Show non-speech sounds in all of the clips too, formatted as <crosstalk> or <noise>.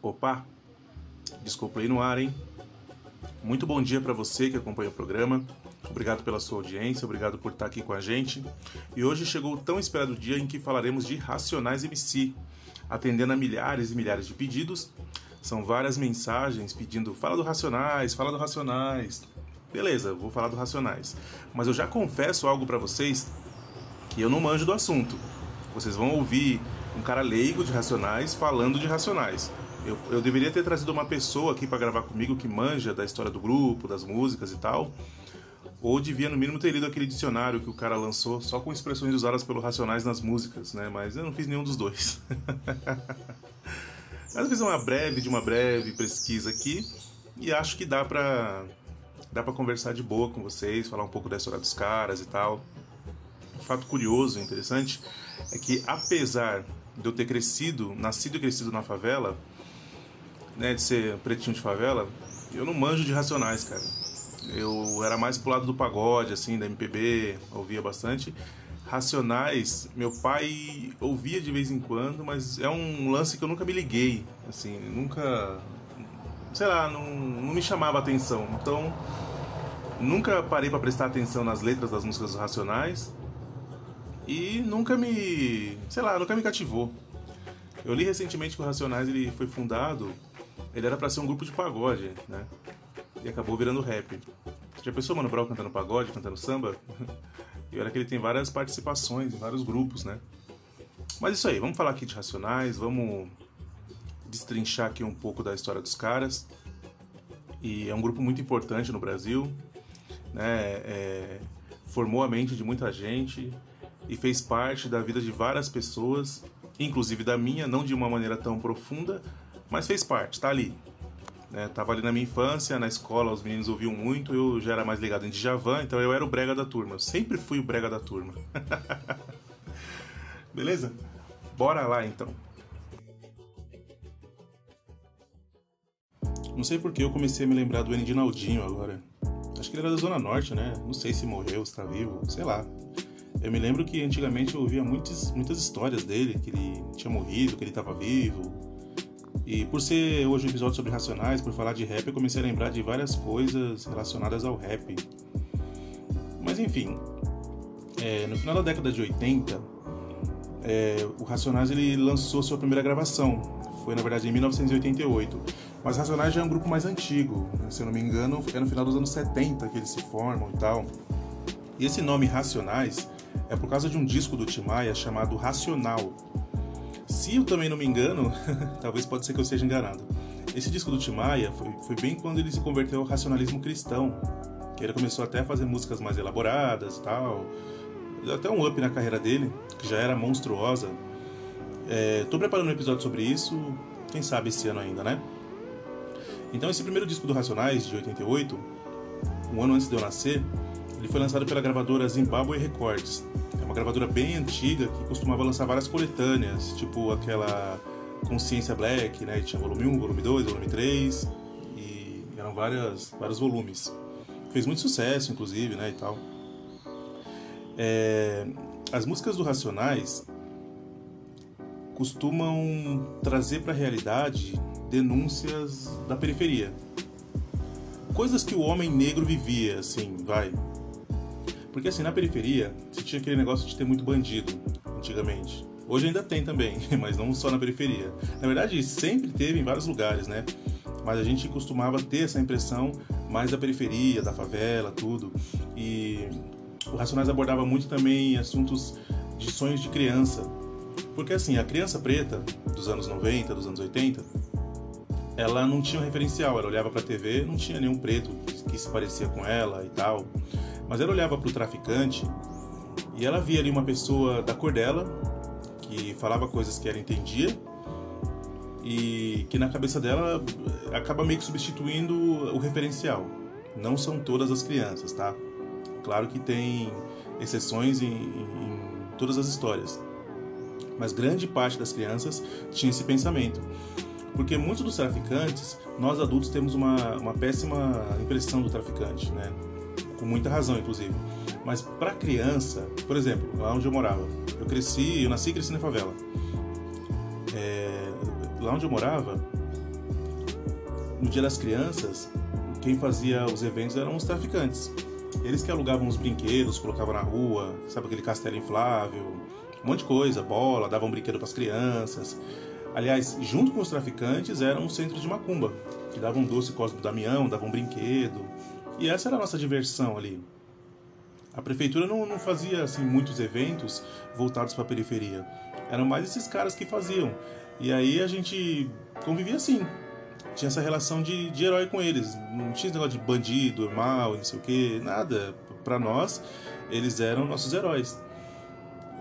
Opa, Descoplay no ar, hein? Muito bom dia para você que acompanha o programa. Obrigado pela sua audiência, obrigado por estar aqui com a gente. E hoje chegou o tão esperado dia em que falaremos de Racionais MC, atendendo a milhares e milhares de pedidos. São várias mensagens pedindo: fala do Racionais, fala do Racionais. Beleza, vou falar do Racionais. Mas eu já confesso algo para vocês que eu não manjo do assunto. Vocês vão ouvir um cara leigo de Racionais falando de Racionais. Eu, eu deveria ter trazido uma pessoa aqui para gravar comigo que manja da história do grupo, das músicas e tal. Ou devia, no mínimo, ter lido aquele dicionário que o cara lançou só com expressões usadas pelo Racionais nas músicas, né? Mas eu não fiz nenhum dos dois. <laughs> Mas eu fiz uma breve de uma breve pesquisa aqui e acho que dá pra, dá pra conversar de boa com vocês, falar um pouco da história dos caras e tal. Um fato curioso, interessante, é que apesar de eu ter crescido, nascido e crescido na favela, né, de ser pretinho de favela, eu não manjo de Racionais, cara. Eu era mais pro lado do pagode, assim, da MPB, ouvia bastante. Racionais, meu pai ouvia de vez em quando, mas é um lance que eu nunca me liguei, assim, nunca, sei lá, não, não me chamava atenção. Então, nunca parei para prestar atenção nas letras das músicas dos Racionais e nunca me, sei lá, nunca me cativou. Eu li recentemente que o Racionais ele foi fundado, ele era para ser um grupo de pagode, né? E acabou virando rap. Já pensou Mano Brown cantando pagode, cantando samba? <laughs> E olha que ele tem várias participações em vários grupos, né? Mas isso aí, vamos falar aqui de Racionais, vamos destrinchar aqui um pouco da história dos caras. E é um grupo muito importante no Brasil, né? É, formou a mente de muita gente e fez parte da vida de várias pessoas, inclusive da minha, não de uma maneira tão profunda, mas fez parte, tá ali, né? Tava ali na minha infância, na escola os meninos ouviam muito, eu já era mais ligado em Djavan, então eu era o brega da turma. Eu sempre fui o brega da turma. <laughs> Beleza? Bora lá então. Não sei porque eu comecei a me lembrar do Endinaldinho agora. Acho que ele era da Zona Norte, né? Não sei se morreu, se tá vivo, sei lá. Eu me lembro que antigamente eu ouvia muitas, muitas histórias dele, que ele tinha morrido, que ele estava vivo, e por ser hoje um episódio sobre Racionais, por falar de rap, eu comecei a lembrar de várias coisas relacionadas ao rap. Mas enfim, é, no final da década de 80, é, o Racionais ele lançou sua primeira gravação. Foi na verdade em 1988. Mas Racionais já é um grupo mais antigo, né? se eu não me engano, é no final dos anos 70 que eles se formam e tal. E esse nome Racionais é por causa de um disco do Tim Maia chamado Racional, se eu também não me engano, <laughs> talvez pode ser que eu esteja enganado. Esse disco do Tim Maia foi, foi bem quando ele se converteu ao racionalismo cristão, que ele começou até a fazer músicas mais elaboradas e tal. Até um up na carreira dele, que já era monstruosa. Estou é, preparando um episódio sobre isso, quem sabe esse ano ainda, né? Então esse primeiro disco do Racionais, de 88, um ano antes de eu nascer, ele foi lançado pela gravadora Zimbabwe Records, uma gravadora bem antiga que costumava lançar várias coletâneas, tipo aquela Consciência Black, né? Tinha volume 1, volume 2, volume 3 e eram várias, vários volumes. Fez muito sucesso, inclusive, né? E tal. É, as músicas do Racionais costumam trazer para a realidade denúncias da periferia. Coisas que o homem negro vivia, assim, vai, porque assim, na periferia, você tinha aquele negócio de ter muito bandido, antigamente. Hoje ainda tem também, <laughs> mas não só na periferia. Na verdade, sempre teve em vários lugares, né? Mas a gente costumava ter essa impressão mais da periferia, da favela, tudo. E o Racionais abordava muito também assuntos de sonhos de criança. Porque assim, a criança preta dos anos 90, dos anos 80, ela não tinha um referencial, ela olhava para a TV, não tinha nenhum preto que se parecia com ela e tal. Mas ela olhava para o traficante e ela via ali uma pessoa da cor dela, que falava coisas que ela entendia e que na cabeça dela acaba meio que substituindo o referencial. Não são todas as crianças, tá? Claro que tem exceções em, em todas as histórias, mas grande parte das crianças tinha esse pensamento. Porque muitos dos traficantes, nós adultos temos uma, uma péssima impressão do traficante, né? Com muita razão, inclusive. Mas para criança, por exemplo, lá onde eu morava, eu cresci, eu nasci e cresci na favela. É, lá onde eu morava, no Dia das Crianças, quem fazia os eventos eram os traficantes. Eles que alugavam os brinquedos, colocavam na rua, sabe aquele castelo inflável, um monte de coisa, bola, davam brinquedo para as crianças. Aliás, junto com os traficantes eram um centro de macumba, que davam doce Cosmo Damião, davam brinquedo. E essa era a nossa diversão ali. A prefeitura não, não fazia assim muitos eventos voltados para a periferia. Eram mais esses caras que faziam. E aí a gente convivia assim. Tinha essa relação de, de herói com eles. Não tinha esse negócio de bandido, mal, não sei o que, nada. Para nós, eles eram nossos heróis.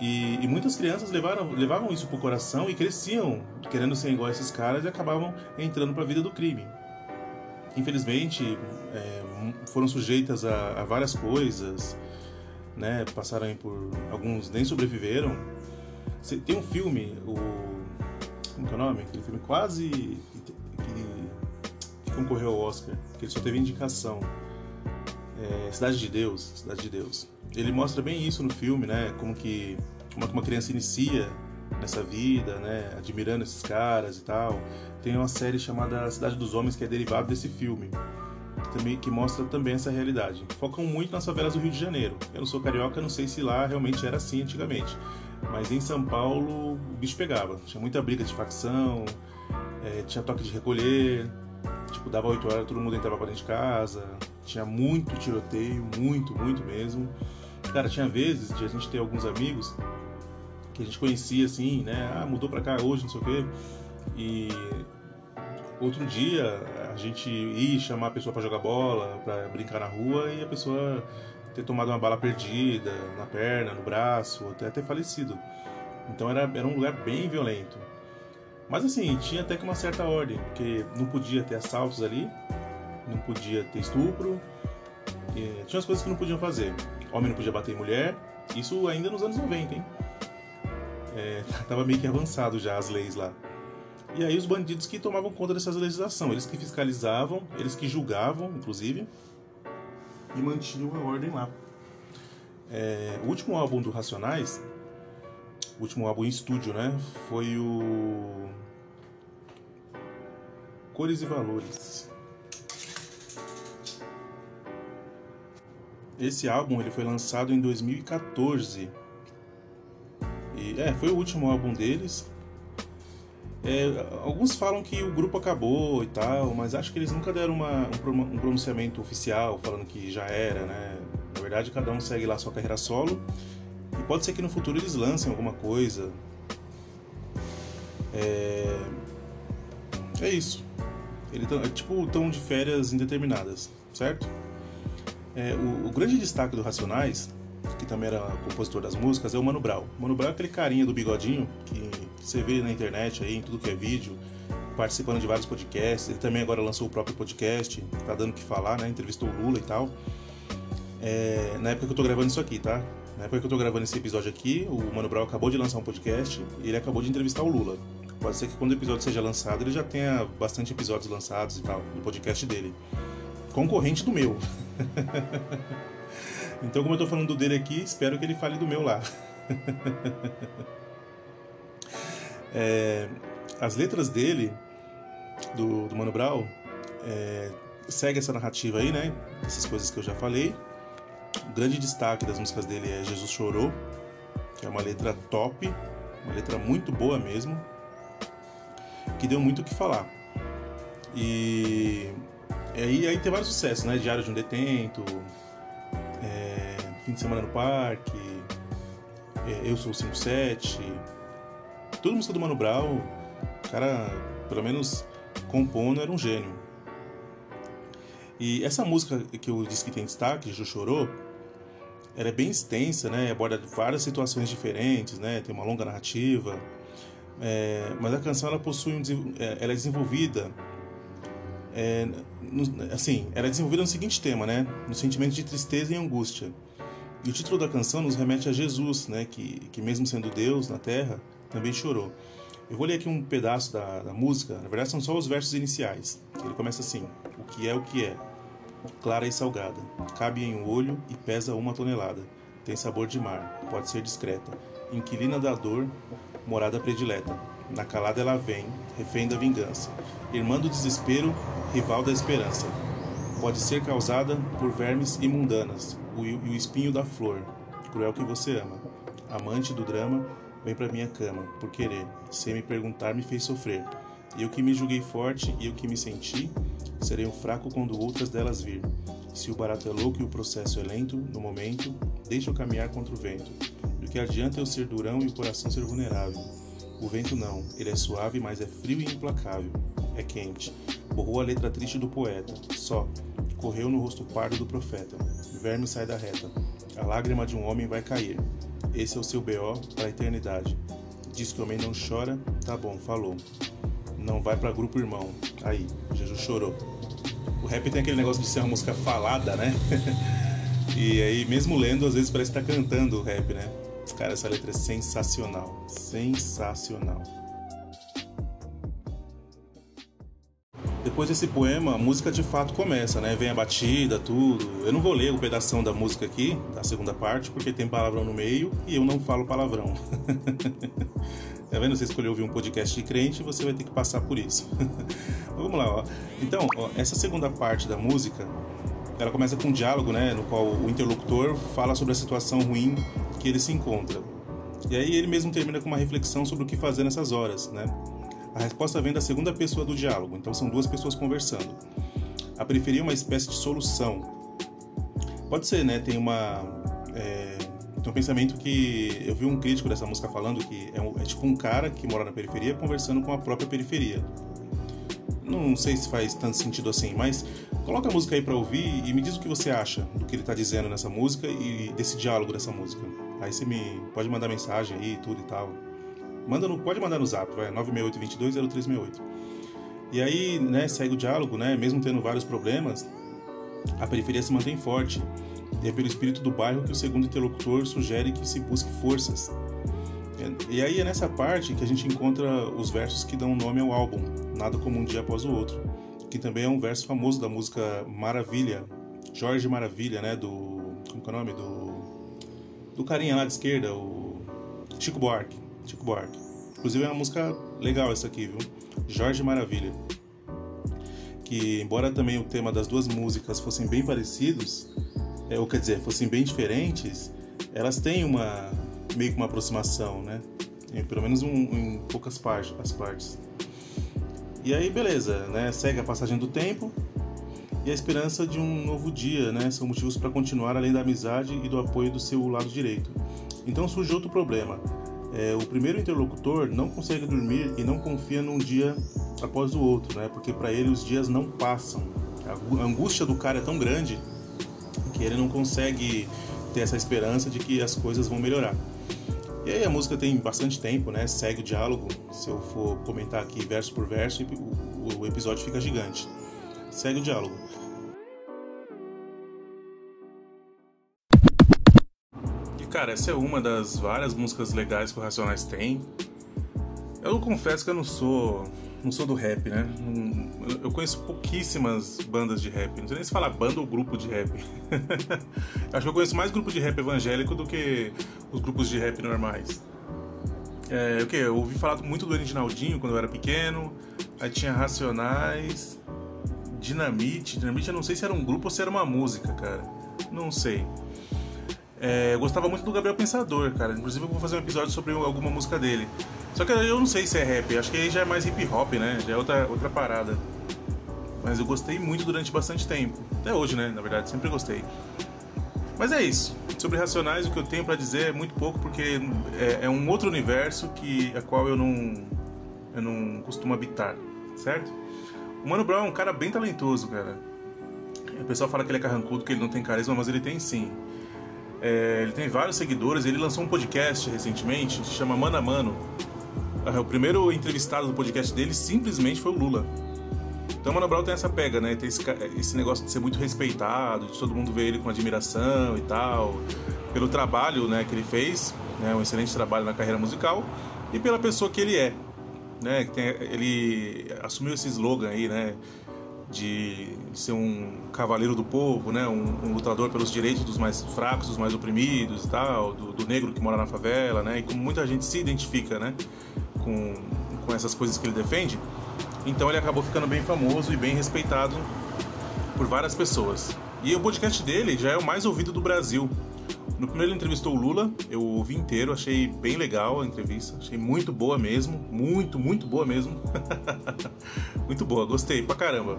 E, e, muitas crianças levaram, levavam isso pro coração e cresciam querendo ser igual a esses caras e acabavam entrando para a vida do crime. Infelizmente, é, foram sujeitas a, a, várias coisas, né? Passaram por alguns nem sobreviveram. Tem um filme, o como que é o nome? Aquele filme quase que, que concorreu ao Oscar, que ele só teve indicação. É, Cidade de Deus, Cidade de Deus ele mostra bem isso no filme, né? Como que como uma criança inicia nessa vida, né? Admirando esses caras e tal. Tem uma série chamada Cidade dos Homens que é derivado desse filme, também que mostra também essa realidade. Focam muito nas favelas do Rio de Janeiro. Eu não sou carioca, não sei se lá realmente era assim antigamente, mas em São Paulo o bicho pegava. Tinha muita briga de facção, é, tinha toque de recolher, tipo dava 8 horas todo mundo entrava para dentro de casa, tinha muito tiroteio, muito, muito mesmo. Cara, tinha vezes de a gente ter alguns amigos que a gente conhecia assim, né? Ah, mudou pra cá hoje, não sei o quê. E outro dia a gente ia chamar a pessoa para jogar bola, para brincar na rua e a pessoa ter tomado uma bala perdida na perna, no braço, até ter falecido. Então era, era um lugar bem violento. Mas assim, tinha até que uma certa ordem, porque não podia ter assaltos ali, não podia ter estupro, tinha as coisas que não podiam fazer. Homem não podia bater em mulher, isso ainda nos anos 90, hein? É, tava meio que avançado já as leis lá. E aí os bandidos que tomavam conta dessas legislação, eles que fiscalizavam, eles que julgavam, inclusive, e mantinham a ordem lá. É, o último álbum do Racionais, o último álbum em estúdio, né, foi o Cores e Valores. Esse álbum ele foi lançado em 2014. É, foi o último álbum deles. É, alguns falam que o grupo acabou e tal, mas acho que eles nunca deram uma, um, pronunciamento oficial falando que já era, né? Na verdade, cada um segue lá sua carreira solo. E pode ser que no futuro eles lancem alguma coisa. É, é isso. Ele é tipo tão de férias indeterminadas, certo? É, o, o, grande destaque do Racionais, que também era compositor das músicas, é o Mano Brown. Mano Brown é aquele carinha do bigodinho que você vê na internet aí, em tudo que é vídeo, participando de vários podcasts. Ele também agora lançou o próprio podcast, tá dando o que falar, né? Entrevistou o Lula e tal. É, na época que eu tô gravando isso aqui, tá? Na época que eu tô gravando esse episódio aqui, o Mano Brown acabou de lançar um podcast e ele acabou de entrevistar o Lula. Pode ser que quando o episódio seja lançado, ele já tenha bastante episódios lançados e tal, no podcast dele. Concorrente do meu. <laughs> então, como eu estou falando dele aqui, espero que ele fale do meu lá. <laughs> é, as letras dele, do, do Mano Brown, é, segue essa narrativa aí, né? Essas coisas que eu já falei. O grande destaque das músicas dele é Jesus Chorou, que é uma letra top, uma letra muito boa mesmo, que deu muito o que falar. E e aí, aí tem vários sucessos, né? Diário de um Detento, Fim de Semana no Parque, é, Eu Sou o 57. Tudo música do Mano Brown. O cara, pelo menos compondo, era um gênio. E essa música que eu disse que tem destaque, Ju Chorou, ela é bem extensa, né? Aborda várias situações diferentes, né? Tem uma longa narrativa. É, mas a canção ela possui um, é, ela é desenvolvida é, no, assim, era desenvolvida no seguinte tema, né? No sentimento de tristeza e angústia. E o título da canção nos remete a Jesus, né? Que, que mesmo sendo Deus na Terra, também chorou. Eu vou ler aqui um pedaço da, da música, na verdade são só os versos iniciais. Ele começa assim: O que é o que é? Clara e salgada, cabe em um olho e pesa uma tonelada. Tem sabor de mar, pode ser discreta. Inquilina da dor, morada predileta. Na calada ela vem, refém da vingança. Irmã do desespero, rival da esperança. Pode ser causada por vermes imundanas, o, o espinho da flor, cruel que você ama. Amante do drama, vem pra minha cama, por querer, sem me perguntar me fez sofrer. Eu que me julguei forte e eu que me senti, serei um fraco quando outras delas vir. Se o barato é louco e o processo é lento, no momento, deixa eu caminhar contra o vento. Do que adianta eu ser durão e o coração ser vulnerável? O vento não, ele é suave, mas é frio e implacável. É quente. Borrou a letra triste do poeta. Só. Correu no rosto pardo do profeta. Verme sai da reta. A lágrima de um homem vai cair. Esse é o seu BO para a eternidade. Diz que o homem não chora, tá bom, falou. Não vai para grupo irmão. Aí, Jesus chorou. O rap tem aquele negócio de ser uma música falada, né? <laughs> e aí, mesmo lendo, às vezes parece que tá cantando o rap, né? Cara, essa letra é sensacional. Sensacional. Depois desse poema, a música de fato começa, né? Vem a batida, tudo. Eu não vou ler o pedaço da música aqui, da segunda parte, porque tem palavrão no meio e eu não falo palavrão. <laughs> tá vendo? Você escolheu ouvir um podcast de crente, você vai ter que passar por isso. <laughs> Vamos lá, ó. Então, ó, essa segunda parte da música, ela começa com um diálogo, né, no qual o interlocutor fala sobre a situação ruim que ele se encontra. E aí ele mesmo termina com uma reflexão sobre o que fazer nessas horas, né? A resposta vem da segunda pessoa do diálogo, então são duas pessoas conversando. A periferia é uma espécie de solução. Pode ser, né? Tem uma é, tem um pensamento que eu vi um crítico dessa música falando que é, um, é tipo um cara que mora na periferia conversando com a própria periferia não sei se faz tanto sentido assim, mas coloca a música aí para ouvir e me diz o que você acha do que ele tá dizendo nessa música e desse diálogo dessa música. Aí você me pode mandar mensagem aí, tudo e tal. Manda no, pode mandar no zap, vai, 968-220368. E aí, né, segue o diálogo, né, mesmo tendo vários problemas, a periferia se mantém forte. E é pelo espírito do bairro que o segundo interlocutor sugere que se busque forças. E aí é nessa parte que a gente encontra os versos que dão nome ao álbum, Nada Como Um Dia Após o Outro, que também é um verso famoso da música Maravilha, Jorge Maravilha, né, do... como é o nome? Do... do carinha lá de esquerda, o Chico Buarque. Chico Buarque. Inclusive é uma música legal essa aqui, viu? Jorge Maravilha. Que, embora também o tema das duas músicas fossem bem parecidos, é, ou quer dizer, fossem bem diferentes, elas têm uma meio que uma aproximação, né? Em, pelo menos um, em poucas partes, as partes. E aí, beleza, né? Segue a passagem do tempo e a esperança de um novo dia, né? São motivos para continuar além da amizade e do apoio do seu lado direito. Então surge outro problema. É, o primeiro interlocutor não consegue dormir e não confia num dia após o outro, né? Porque para ele os dias não passam. A angústia do cara é tão grande que ele não consegue ter essa esperança de que as coisas vão melhorar. E aí a música tem bastante tempo, né? Segue o diálogo. Se eu for comentar aqui verso por verso, o, episódio fica gigante. Segue o diálogo. Cara, essa é uma das várias músicas legais que o Racionais tem. Eu confesso que eu não sou não sou do rap, né? Eu conheço pouquíssimas bandas de rap. Não sei nem se falar banda ou grupo de rap. <laughs> Acho que eu conheço mais grupo de rap evangélico do que os grupos de rap normais. É, o que? Eu ouvi falar muito do Reginaldinho quando eu era pequeno. Aí tinha Racionais, Dinamite. Dinamite eu não sei se era um grupo ou se era uma música, cara. Não sei. É, eu gostava muito do Gabriel Pensador, cara. Inclusive eu vou fazer um episódio sobre alguma música dele. Só que eu não sei se é rap, acho que aí já é mais hip hop, né? Já é outra, outra parada. Mas eu gostei muito durante bastante tempo. Até hoje, né? Na verdade, sempre gostei. Mas é isso. Sobre Racionais, o que eu tenho para dizer é muito pouco, porque é, é, um outro universo que a qual eu não, eu não costumo habitar, certo? O Mano Brown é um cara bem talentoso, cara. O pessoal fala que ele é carrancudo, que ele não tem carisma, mas ele tem sim. É, ele tem vários seguidores. Ele lançou um podcast recentemente, se chama Mano a Mano. É, o primeiro entrevistado do podcast dele simplesmente foi o Lula. Então o Mano Brown tem essa pega, né? Tem esse, esse, negócio de ser muito respeitado, de todo mundo ver ele com admiração e tal, pelo trabalho né, que ele fez, né, um excelente trabalho na carreira musical, e pela pessoa que ele é. Né? Tem, ele assumiu esse slogan aí, né? de ser um cavaleiro do povo, né? Um, um, lutador pelos direitos dos mais fracos, dos mais oprimidos e tal, do, do, negro que mora na favela, né? E como muita gente se identifica, né? Com, com essas coisas que ele defende, Então ele acabou ficando bem famoso e bem respeitado por várias pessoas. E o podcast dele já é o mais ouvido do Brasil. No primeiro ele entrevistou o Lula, eu ouvi inteiro, achei bem legal a entrevista, achei muito boa mesmo, muito, muito boa mesmo. <laughs> muito boa, gostei pra caramba.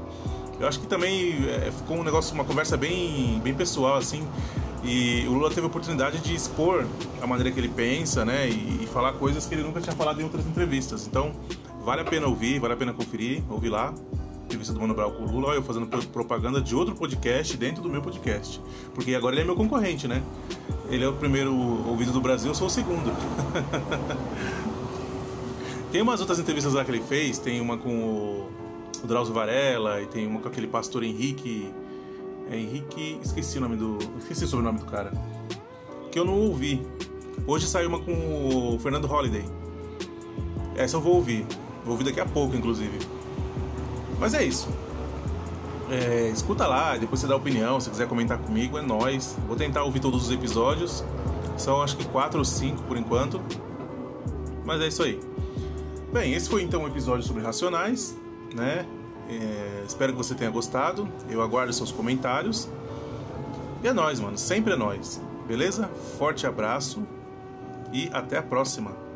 Eu acho que também é, ficou um negócio, uma conversa bem, bem pessoal, assim. E o Lula teve a oportunidade de expor a maneira que ele pensa, né? E, e, falar coisas que ele nunca tinha falado em outras entrevistas. Então, vale a pena ouvir, vale a pena conferir, ouvir lá entrevista do Mano Brown com o Lula, eu fazendo propaganda de outro podcast dentro do meu podcast. Porque agora ele é meu concorrente, né? Ele é o primeiro ouvido do Brasil, eu sou o segundo. <laughs> tem umas outras entrevistas lá que ele fez, tem uma com o, o Drauzio Varela e tem uma com aquele pastor Henrique. É Henrique. Esqueci o nome do. Esqueci o sobrenome do cara. Que eu não ouvi. Hoje saiu uma com o Fernando Holliday. Essa eu vou ouvir. Vou ouvir daqui a pouco, inclusive. Mas é isso. É, escuta lá, depois você dá opinião, se quiser comentar comigo, é nós. Vou tentar ouvir todos os episódios. São acho que quatro ou cinco por enquanto. Mas é isso aí. Bem, esse foi então um episódio sobre Racionais, né? É, espero que você tenha gostado. Eu aguardo seus comentários. E é nóis, mano. Sempre é nóis. Beleza? Forte abraço e até a próxima.